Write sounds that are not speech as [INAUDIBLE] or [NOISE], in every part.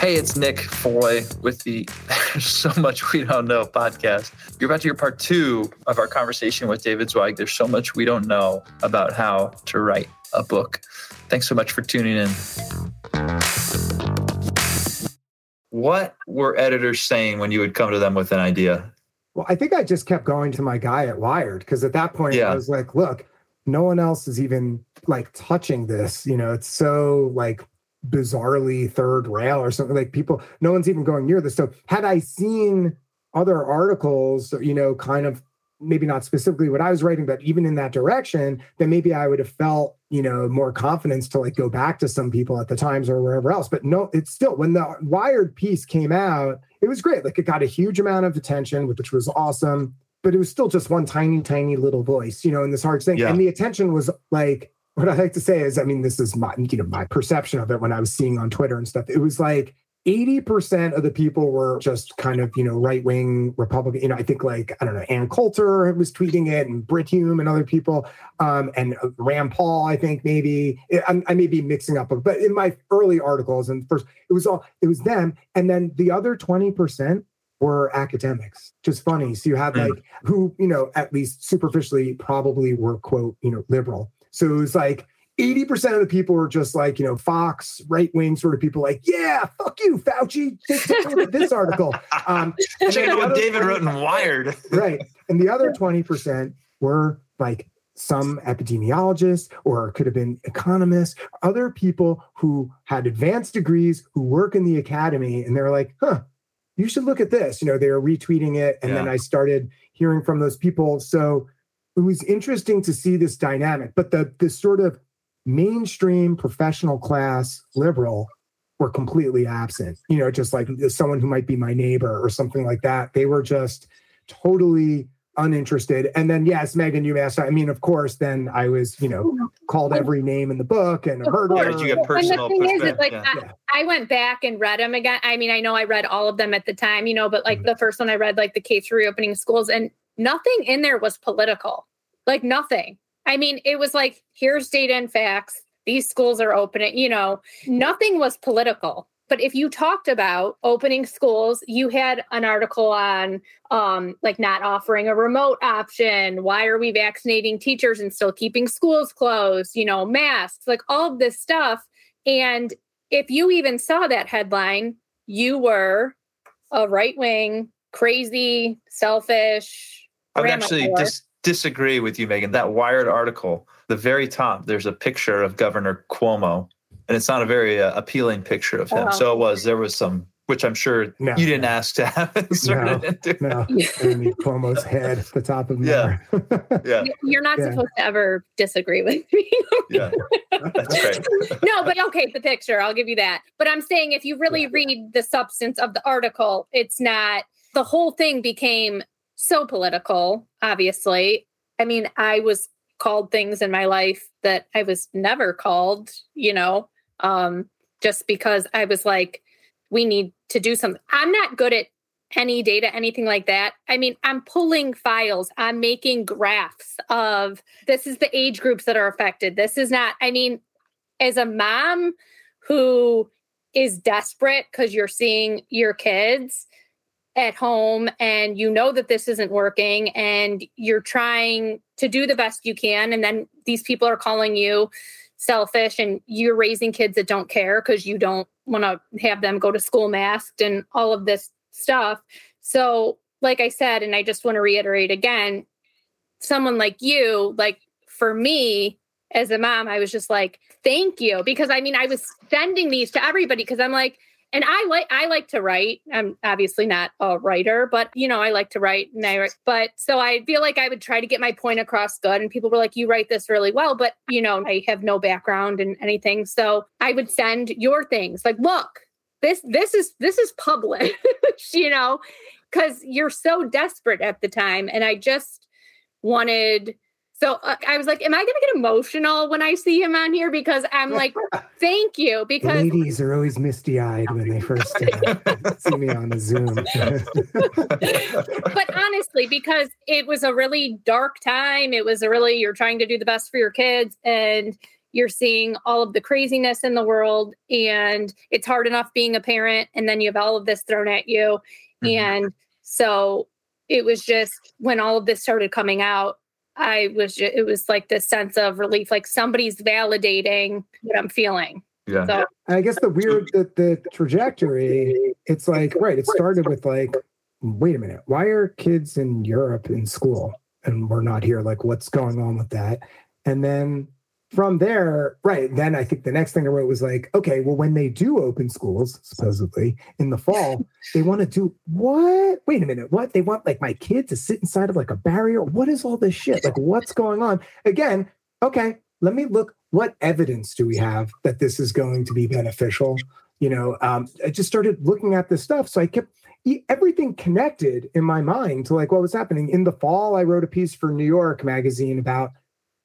Hey, it's Nick Foy with the There's [LAUGHS] So Much We Don't Know podcast. You're about to hear part two of our conversation with David Zweig. There's so much we don't know about how to write a book. Thanks so much for tuning in. What were editors saying when you would come to them with an idea? Well, I think I just kept going to my guy at Wired because at that point Yeah. I was like, look, no one else is even like touching this. You know, it's so like bizarrely third rail or something like people, no one's even going near this. So had I seen other articles, you know, kind of maybe not specifically what I was writing, but even in that direction, then maybe I would have felt, you know, more confidence to like go back to some people at the Times or wherever else. But no, it's still when the Wired piece came out, it was great. Like it got a huge amount of attention, which was awesome. But it was still just one tiny, tiny little voice, you know, in this hard thing. Yeah. And the attention was like, what I like to say is, I mean, this is my, you know, my perception of it when I was seeing on Twitter and stuff. It was like 80% of the people were just kind of, you know, right wing Republican. You know, I think like, I don't know, Ann Coulter was tweeting it and Brit Hume and other people, um, and uh, Rand Paul, I think maybe. I, I may be mixing up, but in my early articles and first, it was all, it was them. And then the other 20% were academics. Just funny. So you had Mm. like, who, you know, at least superficially probably were, quote, you know, liberal. So it was like, 80% of the people were just like, you know, Fox, right wing sort of people like, yeah, fuck you, Fauci. Take, take a look at this article. [LAUGHS] Um, Check out what David wrote in Wired. [LAUGHS] right. And the other 20% were like some epidemiologists or could have been economists, other people who had advanced degrees who work in the academy. And they're like, huh, you should look at this. You know, they were retweeting it. And then I started hearing from those people. So it was interesting to see this dynamic. But the this sort of mainstream professional class liberal were completely absent. You know, just like someone who might be my neighbor or something like that. They were just totally uninterested. And then, yes, Meghan, you asked. I mean, of course, then I was, you know, called every name in the book and a murderer. Yeah, you get and personal the thing is, pushback, is like yeah. I, I went back and read them again. I mean, I know I read all of them at the time, you know, but like Mhm. the first one I read, like the case for reopening schools, and nothing in there was political. Like nothing. I mean, it was like, here's data and facts. These schools are opening, you know, nothing was political. But if you talked about opening schools, you had an article on um, like not offering a remote option. Why are we vaccinating teachers and still keeping schools closed? You know, masks, like all of this stuff. And if you even saw that headline, you were a right wing, crazy, selfish. I would actually dis- disagree with you, Meghan. That Wired article, the very top, there's a picture of Governor Cuomo, and it's not a very uh, appealing picture of him. Oh. So it was. There was some, which I'm sure No. you didn't ask to have [LAUGHS] inserted into. no, Andy Cuomo's head at the top of Yeah. there. Yeah, You- You're not Yeah. supposed to ever disagree with me. [LAUGHS] yeah, that's great. no, but okay, the picture, I'll give you that. But I'm saying if you really read the substance of the article, it's not the whole thing became so political, obviously. I mean, I was called things in my life that I was never called, you know, um, just because I was like, we need to do something. I'm not good at any data, anything like that. I mean, I'm pulling files, I'm making graphs of this is the age groups that are affected. This is not, I mean, as a mom who is desperate because you're seeing your kids at home and you know that this isn't working and you're trying to do the best you can. And then these people are calling you selfish and you're raising kids that don't care because you don't want to have them go to school masked and all of this stuff. So like i said and i just want to reiterate again someone like you like for me as a mom i was just like thank you. Because i mean i was sending these to everybody because i'm like and i like i like to write. I'm obviously not a writer but you know i like to write and i but so i feel like i would try to get my point across good and people were like you write this really well but you know i have no background in anything. So i would send your things like look this this is this is public [LAUGHS] you know because you're so desperate at the time. And i just wanted so uh, i was like am i going to get emotional when i see him on here because i'm like [LAUGHS] thank you because ladies are always misty eyed when they first uh, [LAUGHS] see me on the Zoom. but honestly, because it was a really dark time, it was a really you're trying to do the best for your kids, and you're seeing all of the craziness in the world and it's hard enough being a parent and then you have all of this thrown at you mm-hmm. and so it was just when all of this started coming out i was just, it was like this sense of relief like somebody's validating what i'm feeling. Yeah. So, i guess the weird the, the trajectory it's like right it started with like wait a minute why are kids in europe in school and we're not here? Like what's going on with that? And then from there, right, then I think the next thing I wrote was like, okay, well, when they do open schools, supposedly in the fall, [LAUGHS] they want to do what? Wait a minute, what? They want like my kid to sit inside of like a barrier? What is all this shit? Like, what's going on? Again, okay, let me look. What evidence do we have that this is going to be beneficial? You know, um, I just started looking at this stuff. So I kept everything connected in my mind to like what was happening. In the fall, I wrote a piece for New York Magazine about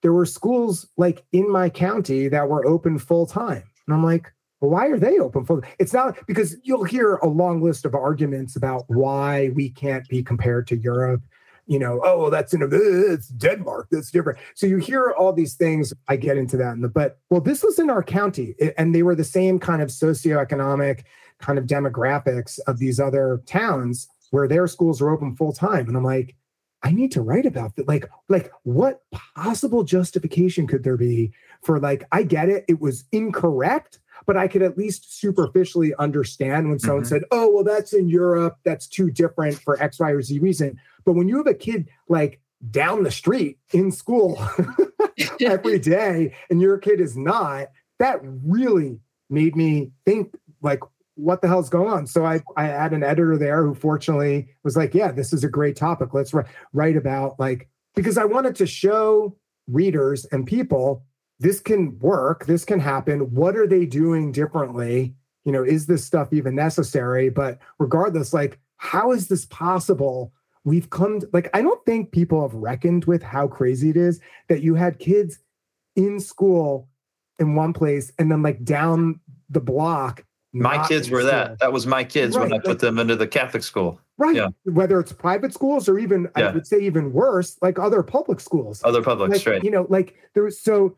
there were schools like in my county that were open full time. And I'm like, well, why are they open full? It's not because you'll hear a long list of arguments about why we can't be compared to Europe. You know, oh, that's in a, it's Denmark. That's different. So you hear all these things. I get into that, in the, but well, this was in our county, and they were the same kind of socioeconomic kind of demographics of these other towns where their schools are open full time. And I'm like, I need to write about that. Like, like what possible justification could there be for like, I get it, it was incorrect, but I could at least superficially understand when someone mm-hmm. said, Oh, well, that's in Europe, that's too different for X, Y, or Z reason. But when you have a kid like down the street in school [LAUGHS] every [LAUGHS] day and your kid is not, that really made me think like what the hell's going on? So I, I had an editor there who fortunately was like, yeah, this is a great topic. Let's write write about like, because I wanted to show readers and people this can work, this can happen. What are they doing differently? You know, is this stuff even necessary? But regardless, like, how is this possible? We've come to, like, I don't think people have reckoned with how crazy it is that you had kids in school in one place and then like down the block my kids were that. That was my kids right. when I put them into the Catholic school. Right. Yeah. Whether it's private schools or even yeah. I would say even worse, like other public schools. Other public, like, right. You know, like there was so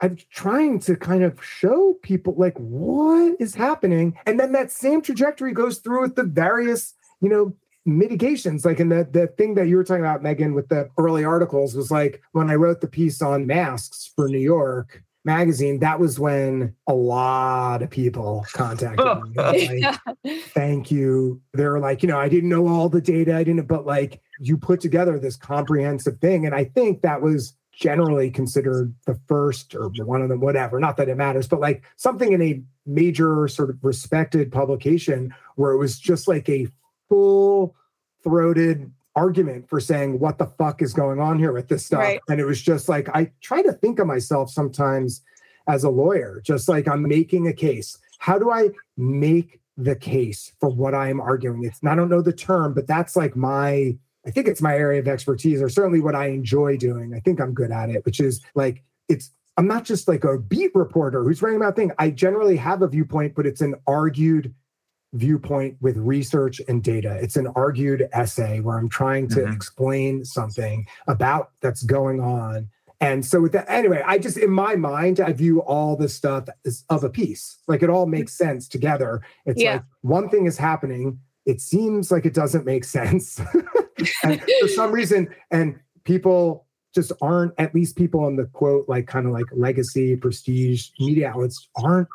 I'm trying to kind of show people like what is happening. And then that same trajectory goes through with the various, you know, mitigations. Like in the the thing that you were talking about, Meghan, with the early articles was like when I wrote the piece on masks for New York, magazine, that was when a lot of people contacted me. [LAUGHS] Like, Thank you. They're like, you know, I didn't know all the data. I didn't, but like you put together this comprehensive thing. And I think that was generally considered the first or one of them, whatever. Not that it matters, but like something in a major sort of respected publication where it was just like a full throated argument for saying what the fuck is going on here with this stuff? Right. and it was just like i try to think of myself sometimes as a lawyer just like i'm making a case. How do i make the case for what i'm arguing? It's not i don't know the term but that's like my i think it's my area of expertise or certainly what i enjoy doing. I think i'm good at it which is like it's i'm not just like a beat reporter who's writing about thing i generally have a viewpoint but it's an argued viewpoint with research and data. It's an argued essay where I'm trying to mm-hmm. explain something about that's going on. And so with that, anyway, I just in my mind, I view all this stuff as of a piece. Like it all makes sense together. It's yeah. like one thing is happening. It seems like it doesn't make [LAUGHS] sense. and for some [LAUGHS] reason, and people just aren't, at least people in the quote, like kind of like legacy, prestige media outlets aren't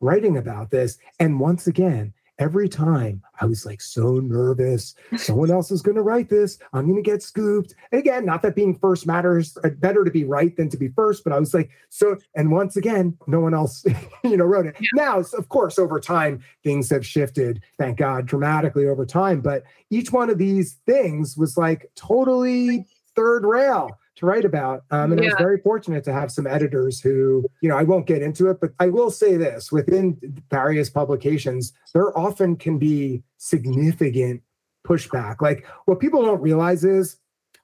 writing about this. And once again, every time I was like so nervous. Someone else is going to write this. I'm going to get scooped. And again, not that being first matters, uh, better to be right than to be first, but I was like, so, and once again, no one else, [LAUGHS] you know, wrote it. Yeah. Now, of course, over time, things have shifted, thank God, dramatically over time. But each one of these things was like totally third rail to write about. Um, and yeah. I was very fortunate to have some editors who, you know, I won't get into it, but I will say this within various publications, there often can be significant pushback. Like what people don't realize is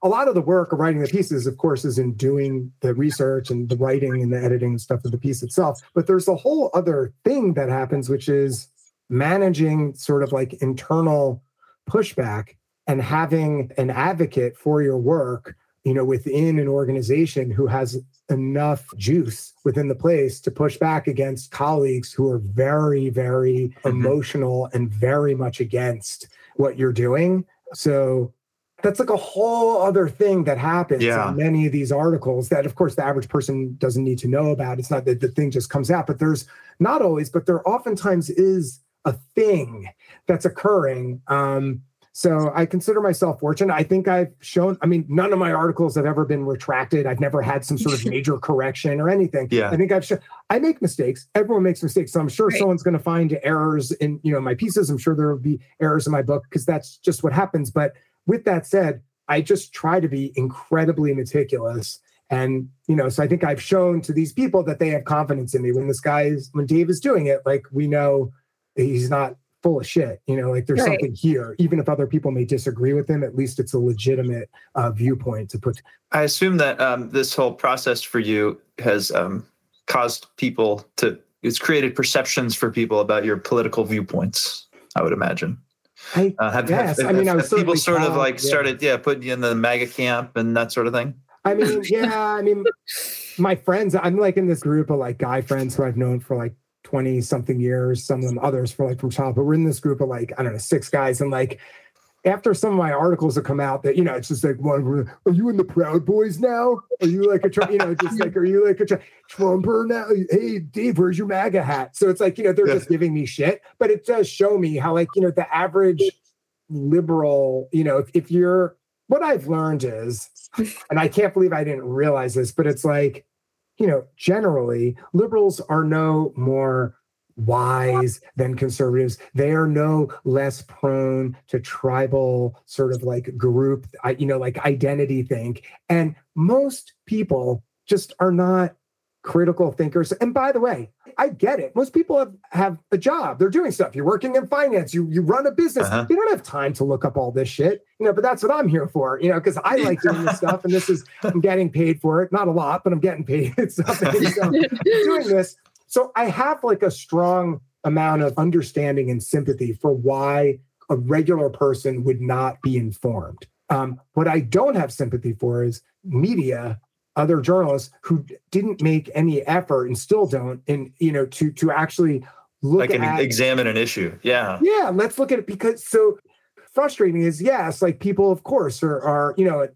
a lot of the work of writing the pieces, of course, is in doing the research and the writing and the editing and stuff of the piece itself. But there's a whole other thing that happens, which is managing sort of like internal pushback and having an advocate for your work you know, within an organization who has enough juice within the place to push back against colleagues who are very, very mm-hmm. emotional and very much against what you're doing. So that's like a whole other thing that happens yeah. in many of these articles that of course the average person doesn't need to know about it's not that the thing just comes out but there's not always but there oftentimes is a thing that's occurring um, so I consider myself fortunate. I think I've shown, I mean, none of my articles have ever been retracted. I've never had some sort of [LAUGHS] major correction or anything. Yeah. I think I've shown, I make mistakes. Everyone makes mistakes. So I'm sure right. someone's going to find errors in, you know, my pieces. I'm sure there will be errors in my book because that's just what happens. But with that said, I just try to be incredibly meticulous. And, you know, so I think I've shown to these people that they have confidence in me when this guy is, when Dave is doing it, like we know he's not full of shit. You know, like there's right. something here. Even if other people may disagree with him, at least it's a legitimate uh, viewpoint to put. I assume that um, this whole process for you has um, caused people to. It's created perceptions for people about your political viewpoints. I would imagine. I uh, have, yes, have, I mean, have, I people sort of like yeah. started, yeah, putting you in the MAGA camp and that sort of thing. I mean, yeah, I mean, my friends, I'm like in this group of like guy friends who I've known for like 20 something years, some of them others for like from childhood. But we're in this group of like, I don't know, six guys. And like after some of my articles have come out that, you know, it's just like one, are you in the Proud Boys now? Are you like a Trump, you know, just like, are you like a Trumper now? Hey, Dave, where's your MAGA hat? So it's like, you know, they're yeah. just giving me shit, but it does show me how like, you know, the average liberal, you know, if, if you're, what I've learned is, and I can't believe I didn't realize this, but it's like, you know, generally liberals are no more wise than conservatives. They are no less prone to tribal sort of like group, you know, like identity think. And most people just are not critical thinkers. And by the way, I get it. Most people have, have a job. They're doing stuff. You're working in finance. You you run a business. Uh-huh. You don't have time to look up all this shit. You know, but that's what I'm here for. You know, because I like [LAUGHS] doing this stuff, and this is I'm getting paid for it. Not a lot, but I'm getting paid. [LAUGHS] something. So doing this. So I have like a strong amount of understanding and sympathy for why a regular person would not be informed. Um, what I don't have sympathy for is media other journalists who didn't make any effort and still don't and you know to to actually look like at examine an issue. Yeah. Yeah let's look at it because so frustrating is yes like people of course are are you know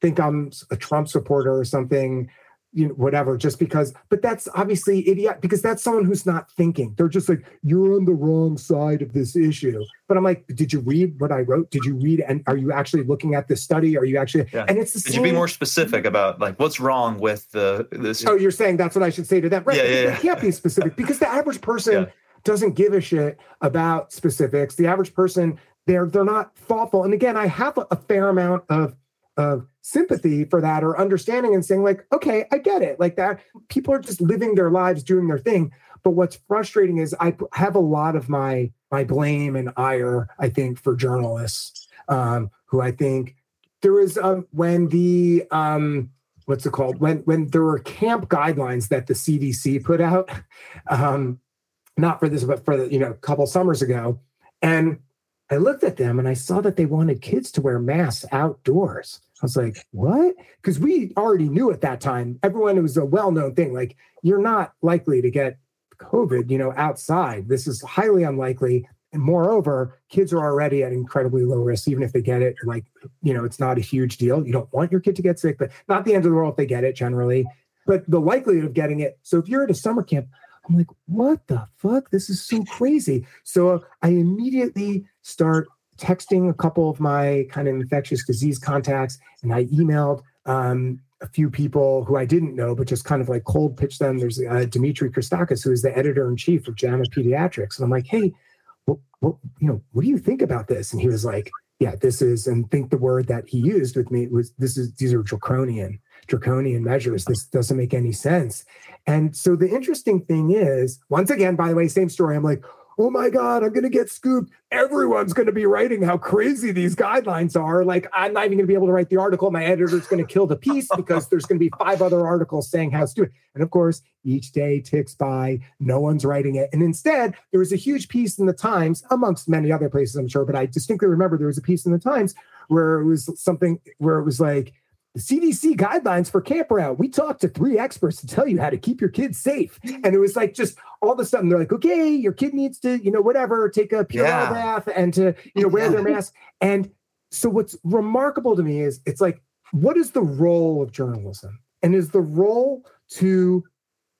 think i'm a trump supporter or something you know, whatever, just because, but that's obviously idiot because that's someone who's not thinking. They're just like, you're on the wrong side of this issue. But I'm like, did you read what I wrote? Did you read? And are you actually looking at this study? Are you actually, yeah. and it's the Could same. you be more specific about like what's wrong with the, this? Oh, you're saying that's what I should say to them. Right. Yeah, yeah, yeah. can't be specific because the average person yeah. doesn't give a shit about specifics. The average person, they're, they're not thoughtful. And again, I have a, a fair amount of, of sympathy for that or understanding and saying like okay i get it. Like that people are just living their lives doing their thing. But what's frustrating is i have a lot of my my blame and ire i think for journalists um, who i think there was um, when the um, what's it called? When when there were camp guidelines that the cdc put out [LAUGHS] um, not for this but for the you know a couple summers ago and i looked at them and i saw that they wanted kids to wear masks outdoors I was like, what? Because we already knew at that time, everyone, it was a well known thing. Like, you're not likely to get COVID, you know, outside. This is highly unlikely. And moreover, kids are already at incredibly low risk, even if they get it. Like, you know, it's not a huge deal. You don't want your kid to get sick, but not the end of the world if they get it generally. But the likelihood of getting it. So if you're at a summer camp, I'm like, what the fuck? This is so crazy. So I immediately start texting a couple of my kind of infectious disease contacts, and I emailed um, a few people who I didn't know, but just kind of like cold pitch them. There's uh, Dimitri Christakis, who is the editor in chief of JAMA Pediatrics, and I'm like, hey, what, what, you know, what do you think about this? And he was like, yeah, this is, and think the word that he used with me was this is these are draconian, draconian measures. This doesn't make any sense. And so the interesting thing is, once again, by the way, same story. I'm like, oh my God, I'm going to get scooped. Everyone's going to be writing how crazy these guidelines are. Like, I'm not even going to be able to write the article. My editor's going to kill the piece [LAUGHS] because there's going to be five other articles saying how stupid. And of course, each day ticks by, no one's writing it. And instead, there was a huge piece in the Times, amongst many other places, I'm sure, but I distinctly remember there was a piece in the Times where it was something where it was like, the CDC guidelines for campground. We talked to three experts to tell you how to keep your kids safe. And it was like just all of a sudden they're like, okay, your kid needs to, you know, whatever, take a Purell Yeah. bath and to, you know, wear their mask. And so what's remarkable to me is it's like, what is the role of journalism? And is the role to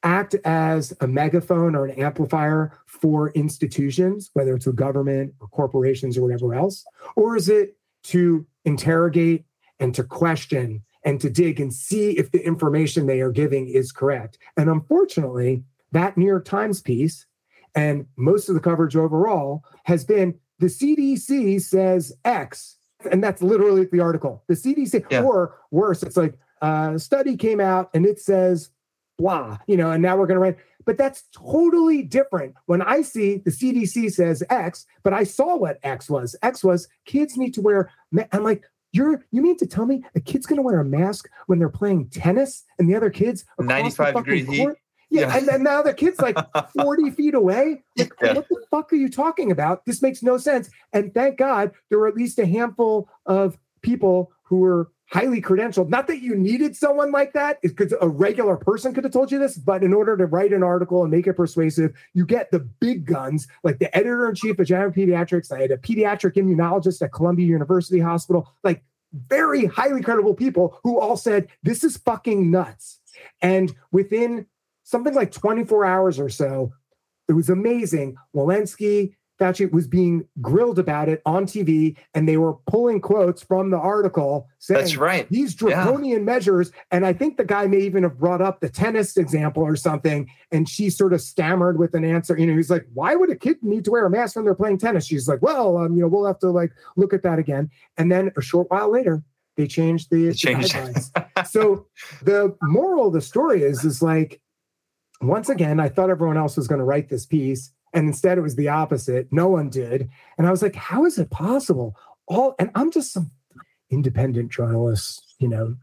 act as a megaphone or an amplifier for institutions, whether it's a government or corporations or whatever else? Or is it to interrogate and to question and to dig and see if the information they are giving is correct? And unfortunately, that New York Times piece and most of the coverage overall has been the CDC says X. And that's literally the article. The CDC, Yeah. or worse, it's like uh, a study came out and it says blah, you know, and now we're going to write. But that's totally different. When I see the CDC says X, but I saw what X was. X was kids need to wear. I'm like, you're you mean to tell me a kid's to wear a mask when they're playing tennis and the other kids across the 95 fucking heat? court? Yeah, Yeah. and now the kid's like [LAUGHS] 40 feet away. Like, Yeah. what the fuck are you talking about? This makes no sense. And thank God there were at least a handful of people who were highly credentialed. Not that you needed someone like that, because a regular person could have told you this, but in order to write an article and make it persuasive, you get the big guns, like the editor in chief of JAMA Pediatrics. I had a pediatric immunologist at Columbia University Hospital, like very highly credible people who all said, This is fucking nuts. And within something like 24 hours or so, it was amazing. Walensky, Fauci was being grilled about it on TV, and they were pulling quotes from the article saying That's right. these draconian measures. And I think the guy may even have brought up the tennis example or something. And she sort of stammered with an answer. You know, he's like, why would a kid need to wear a mask when they're playing tennis? She's like, well, um, you know, we'll have to like look at that again. And then a short while later, they changed the, the changed. guidelines. so the moral of the story is, is like, once again, I thought everyone else was going to write this piece. And instead, it was the opposite. No one did. And I was like, how is it possible? All and I'm just some independent journalist, you know,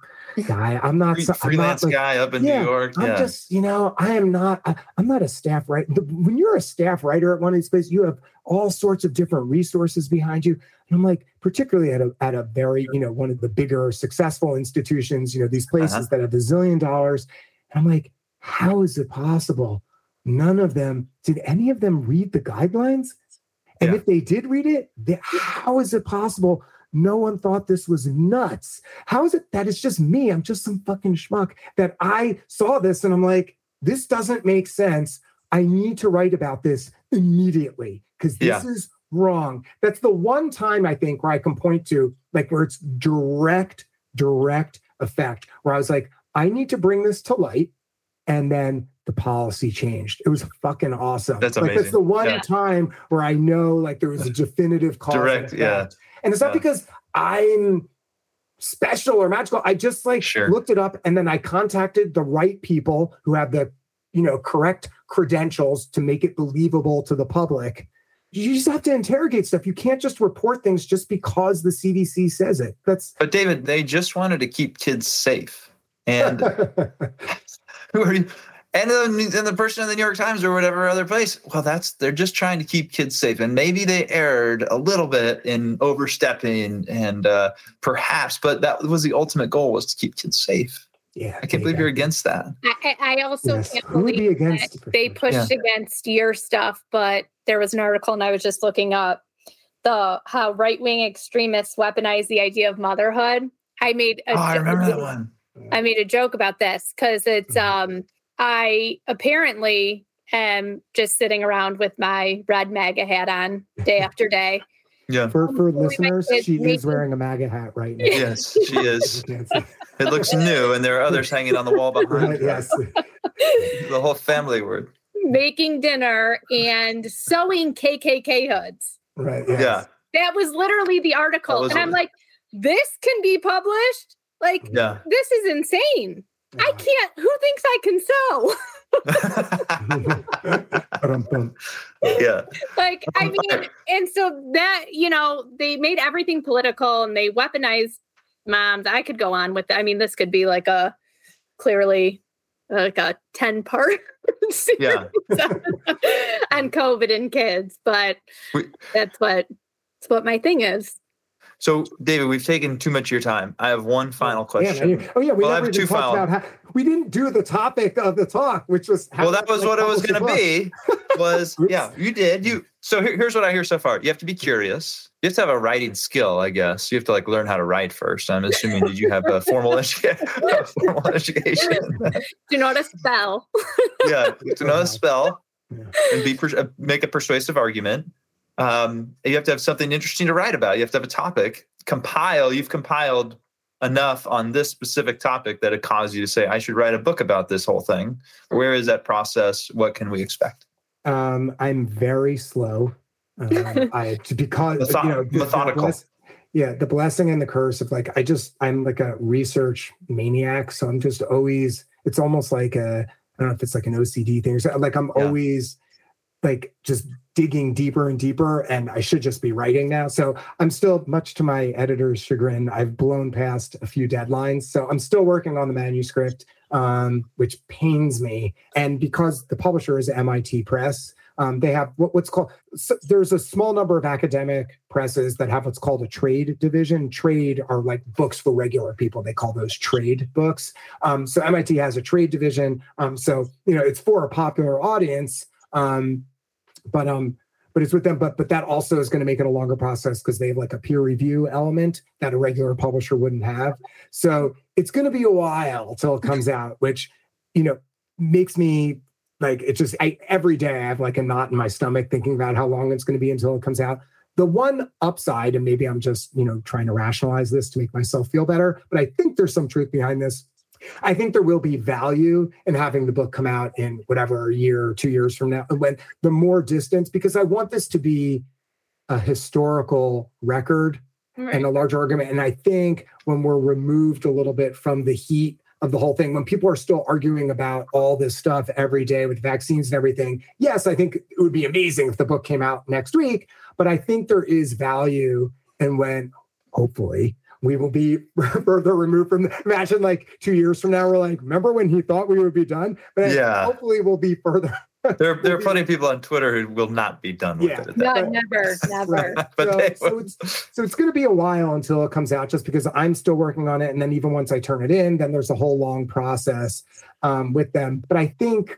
guy. I'm not Free- so, I'm not freelance like- guy up in Yeah, New York. Yeah. I'm just, you know, I am not, I, am not a staff writer. When you're a staff writer at one of these places, you have all sorts of different resources behind you. And I'm like, particularly at a, at a very, you know, one of the bigger successful institutions, you know, these places Uh-huh. that have a zillion dollars. And I'm like, how is it possible? None of them, did any of them read the guidelines? And Yeah. if they did read it, they, how is it possible? No one thought this was nuts. How is it that it's just me? I'm just some fucking schmuck that I saw this and I'm like, this doesn't make sense. I need to write about this immediately because this Yeah. is wrong. That's the one time I think where I can point to, like, where it's direct, direct effect, where I was like, I need to bring this to light. And then the policy changed. It was fucking awesome. That's like that's the one Yeah. time where I know like there was a definitive cause. and Direct, yeah. And it's not Yeah. because I'm special or magical. I just like Sure. looked it up and then I contacted the right people who have the, you know, correct credentials to make it believable to the public. You just have to interrogate stuff. You can't just report things just because the CDC says it. That's But David, they just wanted to keep kids safe. And [LAUGHS] who are you? And the, and the person in the New York Times or whatever other place, well, that's they're just trying to keep kids safe, and maybe they erred a little bit in overstepping, and uh, perhaps, but that was the ultimate goal was to keep kids safe. yeah. I can't believe you're against that. I, I I also Yes. can't Who would be believe against that they sure. pushed against your stuff, but there was an article and I was just looking up the how right wing extremists weaponize the idea of motherhood. I made a Oh, I remember that joke- one. I made a joke about this because it's um I apparently am just sitting around with my red MAGA hat on day after day. Yeah. For for listeners, she is wearing a MAGA hat right now. Yes, she [LAUGHS] is. It looks new, and there are others hanging on the wall behind. Right, her. yes. The whole family word. Making dinner and sewing KKK hoods. Right. Yes. Yeah. That was literally the article. And I'm like, this can be published? Like, Yeah. this is insane. I can't. Who thinks I can sew? [LAUGHS] Yeah. like, I mean, and so that, you know, they made everything political and they weaponized moms. I could go on with I mean, this could be like a clearly like a 10 part [LAUGHS] Yeah. [LAUGHS] on COVID and kids, but We- that's what that's what my thing is. So, David, we've taken too much of your time. I have one final question. Yeah, oh yeah, we well, never even talked about how we didn't do the topic of the talk, which was well, that was like, what it was going to be. [LAUGHS] Was yeah, you did you. So here, here's what I hear so far. You have to be curious. You have to have a writing skill, I guess. You have to like learn how to write first. I'm assuming did you have a formal, [LAUGHS] educa- [LAUGHS] formal education? to know how to spell. yeah, to know how to spell yeah. and be per- uh, make a persuasive argument. Um, you have to have something interesting to write about. You have to have a topic. Compile. You've compiled enough on this specific topic that it caused you to say, "I should write a book about this whole thing." Where is that process? What can we expect? Um, I'm very slow. Um, [LAUGHS] I because Method- you know methodical. The bless, yeah, the blessing and the curse of like I just I'm like a research maniac, so I'm just always. It's almost like a I don't know if it's like an OCD thing or something. Like I'm yeah. always like just digging deeper and deeper and I should just be writing now. So I'm still much to my editor's chagrin. I've blown past a few deadlines. So I'm still working on the manuscript, um, which pains me. And because the publisher is MIT Press, um, they have what, what's called so there's a small number of academic presses that have what's called a trade division trade are like books for regular people they call those trade books um, so mit has a trade division um, so you know it's for a popular audience um, but um, but it's with them. But but that also is going to make it a longer process because they have like a peer review element that a regular publisher wouldn't have. So it's going to be a while till it comes out, which you know makes me like it just I, every day I have like a knot in my stomach thinking about how long it's going to be until it comes out. The one upside, and maybe I'm just you know trying to rationalize this to make myself feel better, but I think there's some truth behind this I think there will be value in having the book come out in whatever year or two years from now, when the more distance, because I want this to be a historical record right. and a large argument. And I think when we're removed a little bit from the heat of the whole thing, when people are still arguing about all this stuff every day with vaccines and everything, yes, I think it would be amazing if the book came out next week. But I think there is value in when, hopefully, we will be [LAUGHS] further removed from the, imagine like two years from now we're like remember when he thought we would be done but yeah hopefully we'll be further [LAUGHS] there, there are plenty of people on Twitter who will not be done with yeah. it. No, never, [LAUGHS] never. but so, so, it's so it's going to be a while until it comes out, just because I'm still working on it, and then even once I turn it in, then there's a whole long process um, with them. But I think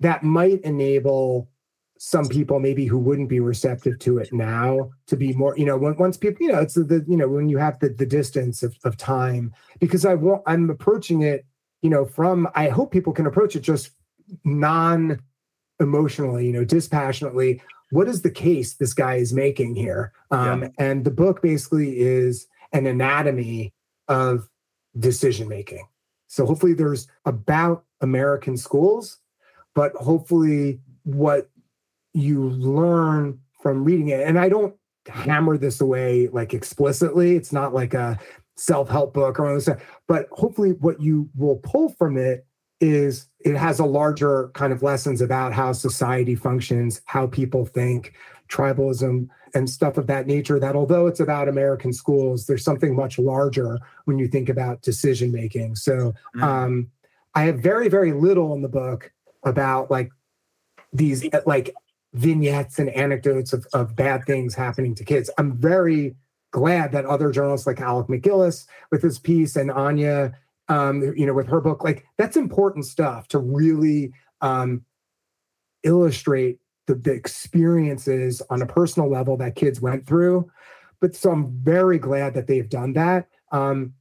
that might enable some people maybe who wouldn't be receptive to it now to be more you know once people you know it's the you know when you have the, the distance of, of time because i want i'm approaching it you know from i hope people can approach it just non emotionally you know dispassionately. What is the case this guy is making here? Um, yeah. and the book basically is an anatomy of decision making so hopefully there's about american schools but hopefully what you learn from reading it. And I don't hammer this away like explicitly. It's not like a self-help book or anything, but hopefully what you will pull from it is it has a larger kind of lessons about how society functions, how people think, tribalism and stuff of that nature that although it's about American schools, there's something much larger when you think about decision making. So mm. um, I have very, very little in the book about like these like vignettes and anecdotes of, of bad things happening to kids. I'm very glad that other journalists like Alec MacGillis with his piece and Anya, um, you know, with her book, like that's important stuff to really um, illustrate the, the experiences on a personal level that kids went through. But so I'm very glad that they've done that. Um,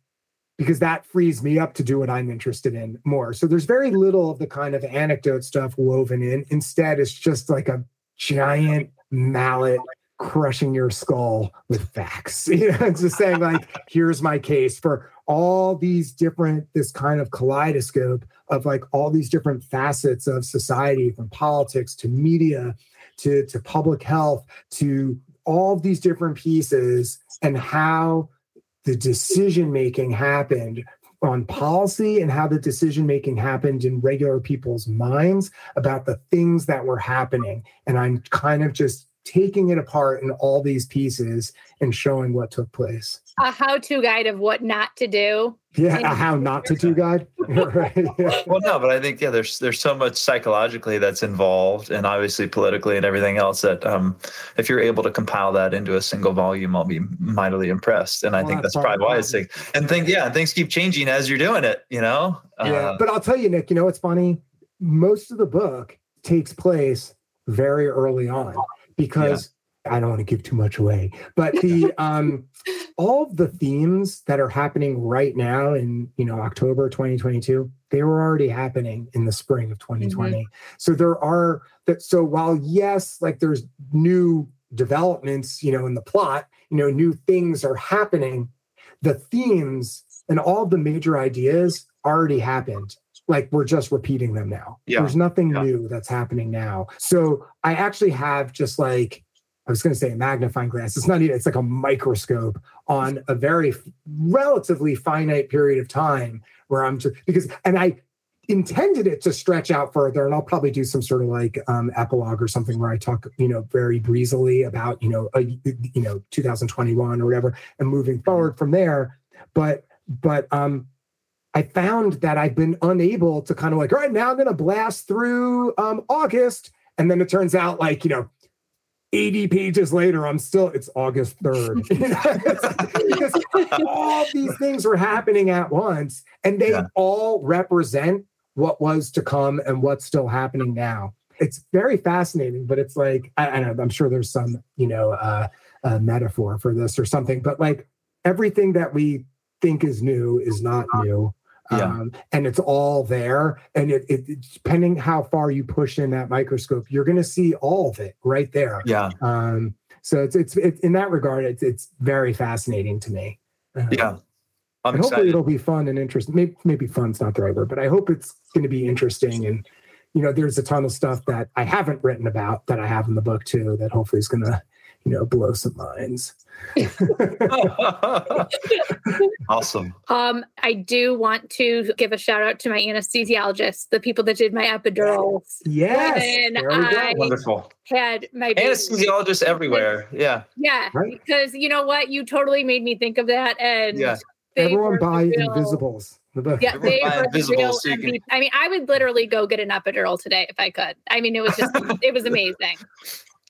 because that frees me up to do what I'm interested in more. So there's very little of the kind of anecdote stuff woven in. Instead, it's just like a giant mallet crushing your skull with facts. [LAUGHS] You know, just saying, like, here's my case for all these different, this kind of kaleidoscope of like all these different facets of society, from politics to media to, to public health to all these different pieces and how the decision making happened on policy and how the decision making happened in regular people's minds about the things that were happening. And I'm kind of just taking it apart in all these pieces and showing what took place. A how to guide of what not to do. Yeah, a how not to do guide. [LAUGHS] Right, yeah. well, no, but I think yeah, there's there's so much psychologically that's involved, and obviously politically and everything else. That um, if you're able to compile that into a single volume, I'll be mightily impressed. And I Well, think that's that's probably part why of it's like, and think yeah, things keep changing as you're doing it. You know. yeah. Uh, But I'll tell you, Nick, you know what's funny? Most of the book takes place very early on because I don't want to give too much away, but the [LAUGHS] um all of the themes that are happening right now in you know October 2022, they were already happening in the spring of 2020. So there are that so while yes, like there's new developments, you know, in the plot, you know, new things are happening, the themes and all the major ideas already happened. Like we're just repeating them now. Yeah. There's nothing Yeah. new that's happening now. So I actually have just like I was going to say a magnifying glass. It's not even. It's like a microscope on a very relatively finite period of time where I'm just because and I intended it to stretch out further and I'll probably do some sort of like um epilogue or something where I talk you know very breezily about you know a, you know 2021 or whatever and moving forward from there but but um I found that I've been unable to kind of like all right now I'm going to blast through um August and then it turns out like you know 80 pages later, I'm still, it's August 3rd. [LAUGHS] You know, because all these things were happening at once, and they Yeah. all represent what was to come and what's still happening now. It's very fascinating, but it's like, I, I don't know, I'm sure there's some, you know, uh, uh, metaphor for this or something, but like everything that we think is new is not new. Yeah. Um, and it's all there. And it, it, depending how far you push in that microscope, you're going to see all of it right there. yeah. Um, so it's, it's it's in that regard, it's it's very fascinating to me. Uh, Yeah. I'm and hopefully excited. it'll be fun and interesting. Maybe maybe fun's not the right word, but I hope it's going to be interesting. And you know, there's a ton of stuff that I haven't written about that I have in the book too. That hopefully is going to you know blow some minds. [LAUGHS] awesome. Um, I do want to give a shout out to my anesthesiologist, the people that did my epidurals. yes, When there we go. I- Wonderful. Had my baby. Anesthesiologists everywhere. Yeah. Yeah, Right. because you know what, you totally made me think of that, and Yeah. they Everyone buy real- Invisibles. The book. Yeah, Everyone they buy were the Invisibles so can- I mean, I would literally go get an epidural today if I could. I mean, it was just, it was [LAUGHS] amazing.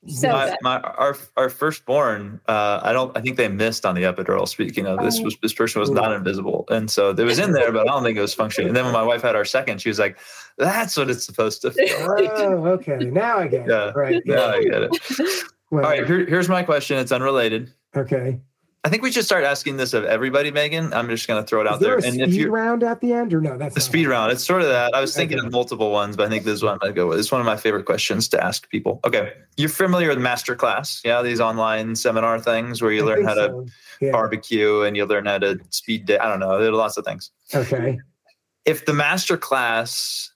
So my, good. my our our firstborn, uh, I don't. I think they missed on the epidural. Speaking of this, Oh. was this person was not invisible, and so it was in there, but I don't think it was functioning. And then when my wife had our second, she was like, "That's what it's supposed to feel." like." Oh, okay. Now I get it. Yeah. Right. Yeah, I get it. [LAUGHS] Well, All right, here, here's my question. It's unrelated. Okay. I think we should start asking this of everybody, Meghan. I'm just going to throw it Is out there there. a And if speed you round at the end or no? That's the speed it. round, it's sort of that. I was thinking Okay. of multiple ones, but I think this is what I'm going to go with. It's one of my favorite questions to ask people. Okay, you're familiar with masterclass? Yeah, these online seminar things where you I learn how to. Yeah. barbecue and you learn how to speed. I don't know. There are lots of things. Okay. If the masterclass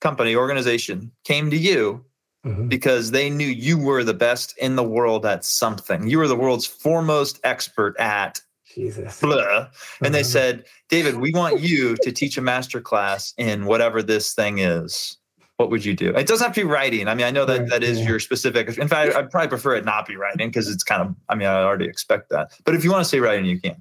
company organization came to you Mhm. because they knew you were the best in the world at something, you were the world's foremost expert at Jesus. blah, and they Uh-huh. said, David, we want you to teach a master class in whatever this thing is. What would you do? It doesn't have to be writing. I mean, I know that that is your specific. In fact, I'd probably prefer it not be writing because it's kind of. I mean, I already expect that. But if you want to say writing, you can.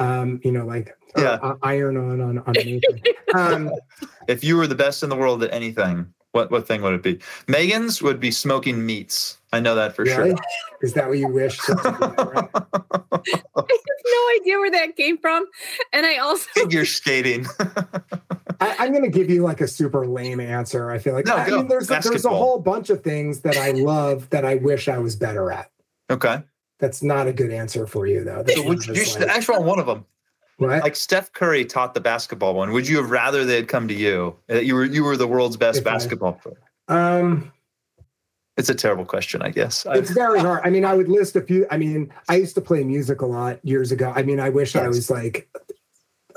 Um, you know, like Yeah. uh, iron on on on anything. um, [LAUGHS] If you were the best in the world at anything, what what thing would it be? Meghan's would be smoking meats. I know that for really? sure. [LAUGHS] Is that what you wish? right? [LAUGHS] I have no idea where that came from, and I also [LAUGHS] Figure skating. I, I'm going to give you like a super lame answer. I feel like No, I go. mean, there's a, there's a whole bunch of things that I love that I wish I was better at. okay. That's not a good answer for you though. This So would you, you just should like- actually on one of them. What? like Steph Curry taught the basketball one. Would you have rather they had come to you? That you were you were the world's best If I- basketball player. um, It's a terrible question, I guess. It's very hard. I mean, I would list a few. I mean, I used to play music a lot years ago. I mean, I wish I was like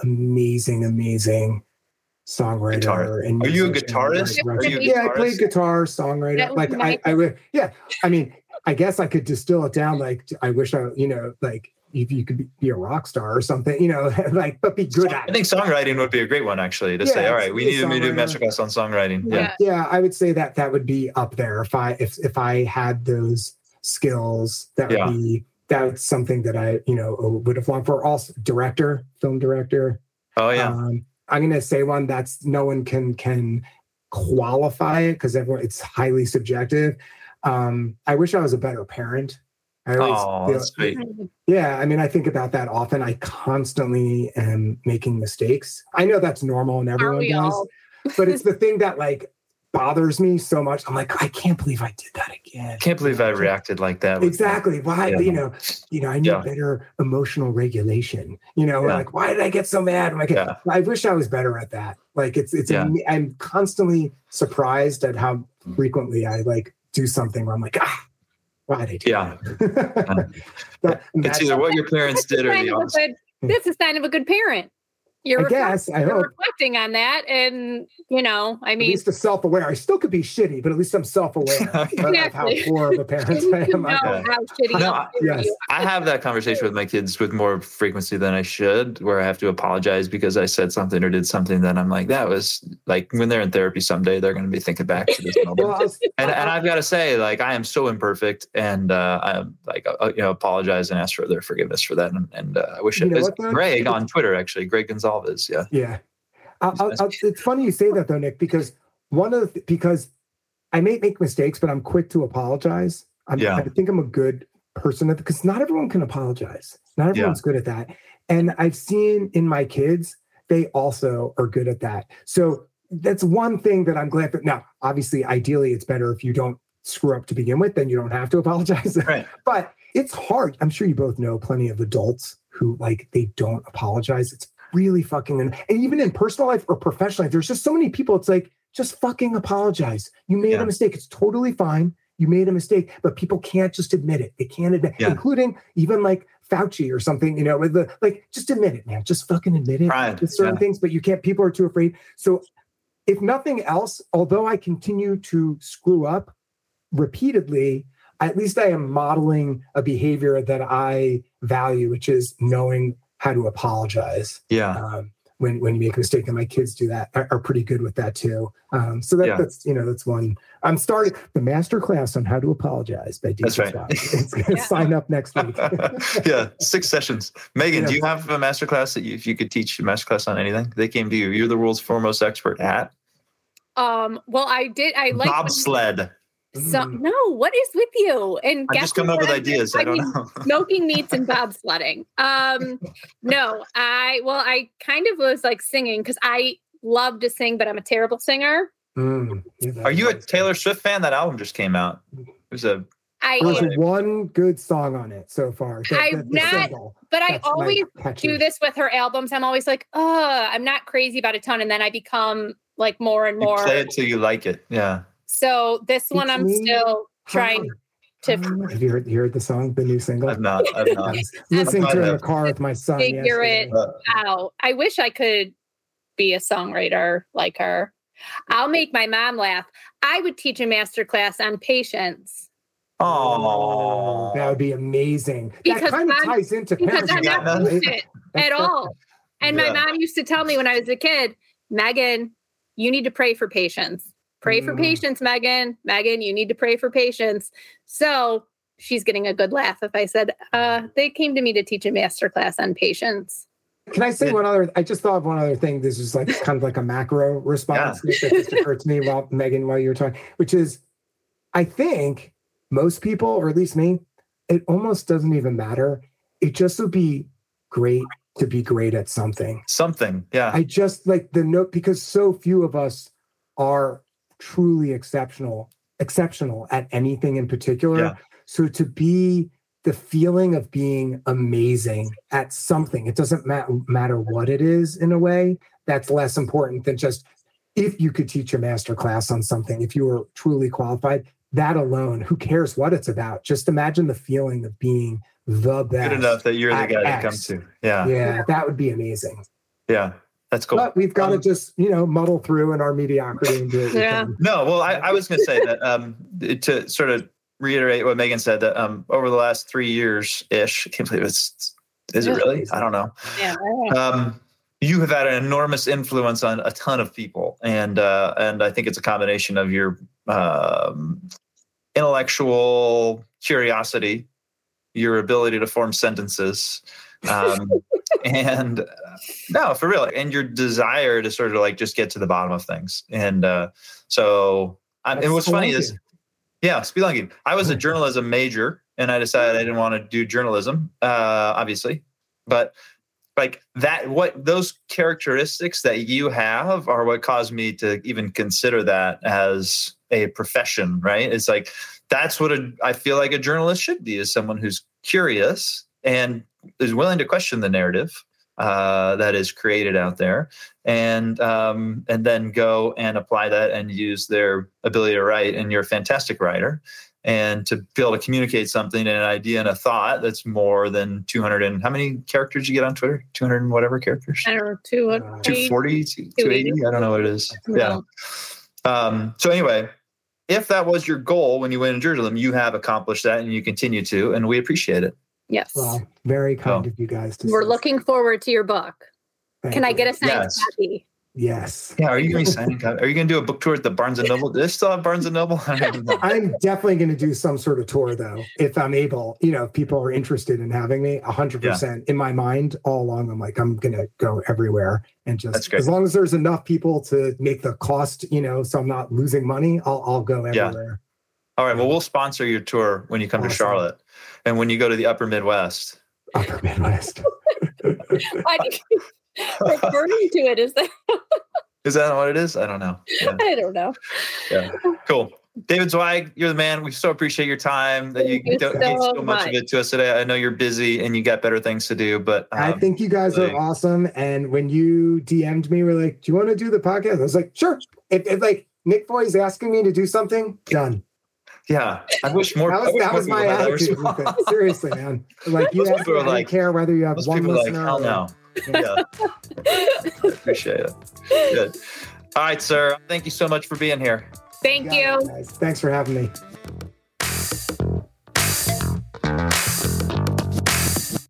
amazing, amazing songwriter. Guitar. And Are you a guitarist? Like, Are you a yeah, I played guitar, songwriter. Like be I. I would. Yeah, I mean, I guess I could distill it down. Like I wish I, you know, like if you could be, be a rock star or something, you know, [LAUGHS] like but be good at I think songwriting would be a great one actually to Yeah, say, all right, we need to do a masterclass on songwriting. Yeah. Yeah. yeah i would say that that would be up there if i if if i had those skills that would Yeah. be that's something that i you know would have longed for also director film director Oh yeah. um I'm gonna say one that's no one can can qualify it because everyone it's highly subjective. Um, I wish I was a better parent. I always Oh, feel- sweet. yeah, I mean, I think about that often. I constantly am making mistakes. I know that's normal and everyone does, but it's [LAUGHS] the thing that like bothers me so much. I'm like, I can't believe I did that again. Can't believe I reacted like that. with- Exactly. Why? Yeah. You know, you know, I need Yeah. better emotional regulation. You know, Yeah. like why did I get so mad? I'm like, Yeah. I wish I was better at that. Like it's it's Yeah. ama- I'm constantly surprised at how frequently I like do something where I'm like, ah, did Yeah. [LAUGHS] that? It's either what your parents did or the opposite. good, that's a sign of a good parent. You're, I guess, I you're hope. reflecting on that, and you know, I mean, at mean, least a self-aware. I still could be shitty, but at least I'm self-aware [LAUGHS] of how poor of a parent [LAUGHS] I am. know I- how shitty No, of yes. I have that conversation with my kids with more frequency than I should, where I have to apologize because I said something or did something that I'm like, that was like when they're in therapy someday, they're going to be thinking back to this moment. Well, was- and, and I've got to say, like, I am so imperfect, and uh, I'm like, uh, you know, apologize and ask for their forgiveness for that. And, and uh, I wish You it was what. Greg on Twitter, actually, Greg Gonzalez. Yeah. Yeah. I'll, I'll, I'll- it's funny you say that though, Nick, because one of the, because I may make mistakes, but I'm quick to apologize. I'm, Yeah. I think I'm a good person at because not everyone can apologize. Not everyone's good at that. And I've seen in my kids, they also are good at that. So that's one thing that I'm glad that now, obviously, ideally, it's better if you don't screw up to begin with, then you don't have to apologize. [LAUGHS] Right. but it's hard. I'm sure you both know plenty of adults who like they don't apologize. It's really fucking and even in personal life or professional life, there's just so many people. It's like just fucking apologize. You made Yeah. a mistake. It's totally fine. You made a mistake, but people can't just admit it. They can't admit, Yeah. including even like Fauci or something. You know, with the like, just admit it, man. Just fucking admit it Pride, with certain yeah. things. But you can't. People are too afraid. So, if nothing else, although I continue to screw up repeatedly, at least I am modeling a behavior that I value, which is knowing how to apologize Yeah. um, when when you make a mistake. And my kids do that are, are pretty good with that too. Um, so that, Yeah. that's you know that's one. I'm starting the master class on how to apologize by That's Deacon right. It's going to Yeah. sign up next week. [LAUGHS] yeah, six sessions. Meghan, do you have a master class that you, if you could teach a master class on anything? They came to you. You're the world's foremost expert at Um, well, I did. I like when- bobsled. So Mm. no, what is with you? And I'm guess just coming up what with I did? ideas. I don't mean, know. [LAUGHS] smoking meats and bobsledding. Um, no, I well, I kind of was like singing because I love to sing, but I'm a terrible singer. Mm, yeah, Are you a Taylor Swift fan? That album just came out. It was a I There's am, one good song on it so far. The- I'm the- the not- single. but I That's my always do this with her albums. I'm always like, oh, I'm not crazy about a ton, and then I become like more and you more. play it till you like it. Yeah. So this one, Teach I'm me still trying how- to Um, have you heard, you heard the song, the new single? I've not. I've not. [LAUGHS] listening to it in the car with my son. Figure yesterday. it out. I wish I could be a songwriter like her. I'll make my mom laugh. I would teach a master class on patience Oh, that would be amazing. that Because kind of ties into because parenting, I'm not patient at all. And my mom used to tell me when I was a kid, Meghan, you need to pray for patience. Pray for Mm. patience, Meghan. Meghan, you need to pray for patience. So she's getting a good laugh if I said, uh, they came to me to teach a master class on patience. Can I say Yeah. one other? I just thought of one other thing. This is like kind of like a macro [LAUGHS] response that just occurred to me while Meghan, while you were talking, which is, I think most people, or at least me, it almost doesn't even matter. It just would be great to be great at something. something. Yeah. I just like the note because so few of us are truly exceptional, exceptional at anything in particular. Yeah. So to be the feeling of being amazing at something, it doesn't ma- matter what it is in a way, that's less important than just if you could teach a master class on something, if you were truly qualified, that alone, who cares what it's about? Just imagine the feeling of being the best. Good enough that you're the guy to come to. Yeah. Yeah. Yeah, that would be amazing. That's cool. But we've got to Um, just, you know, muddle through in our mediocrity and do it. Yeah. No, well, I, I was going to say that um, to sort of reiterate what Meghan said that um, over the last three years ish, I can't believe it's, is it really? I don't know. Yeah. Um, you have had an enormous influence on a ton of people, and uh, and I think it's a combination of your um, intellectual curiosity, your ability to form sentences, Um, and uh, no, for real, and your desire to sort of like just get to the bottom of things. And uh, so, um, and what's funny is, yeah, spelunking. I was a journalism major, and I decided I didn't want to do journalism, uh, obviously, but like that what those characteristics that you have are what caused me to even consider that as a profession right it's like that's what a, I feel like a journalist should be is someone who's curious and is willing to question the narrative uh, that is created out there and um, and then go and apply that and use their ability to write. And you're a fantastic writer. And to be able to communicate something and an idea and a thought that's more than 200 and how many characters you get on twitter? 200 and whatever characters? I don't know 200, 240 280 i don't know what it is. Yeah. Um, so anyway if that was your goal when you went in journalism you have accomplished that and you continue to and we appreciate it yes well very oh. kind oh. of you guys we're looking forward to your book Thank can you. i get a signed yes. copy Yes. Yeah. Are you going to sign? Are you going to do a book tour at the Barnes and Noble? Do they still have Barnes and Noble? [LAUGHS] I'm definitely going to do some sort of tour though, if I'm able. You know, if people are interested in having me, hundred yeah. percent. In my mind, all along, I'm like, I'm going to go everywhere and just as long as there's enough people to make the cost, you know, so I'm not losing money, I'll I'll go everywhere. Yeah. All right. Well, we'll sponsor your tour when you come awesome. to Charlotte, and when you go to the Upper Midwest. Upper Midwest. [LAUGHS] referring to it is that [LAUGHS] is that what it is? I don't know. Yeah. i don't know. Yeah. Cool. David zweig you're the man. We so appreciate your time that you, you don't so, so much, much of it to us today. I know you're busy and you got better things to do but um, i think you guys really, are awesome. And when you dm'd me we're like do you want to do the podcast? I was like sure. If, if like Nick Foy is asking me to do something done yeah, I wish more. That was, that was my attitude. [LAUGHS] [LAUGHS] Seriously, man. Like you ask me, I like, care whether you have one listener. Like, hell no [LAUGHS] yeah. appreciate it. Good. All right, sir. Thank you so much for being here. Thank you. Thanks for having me.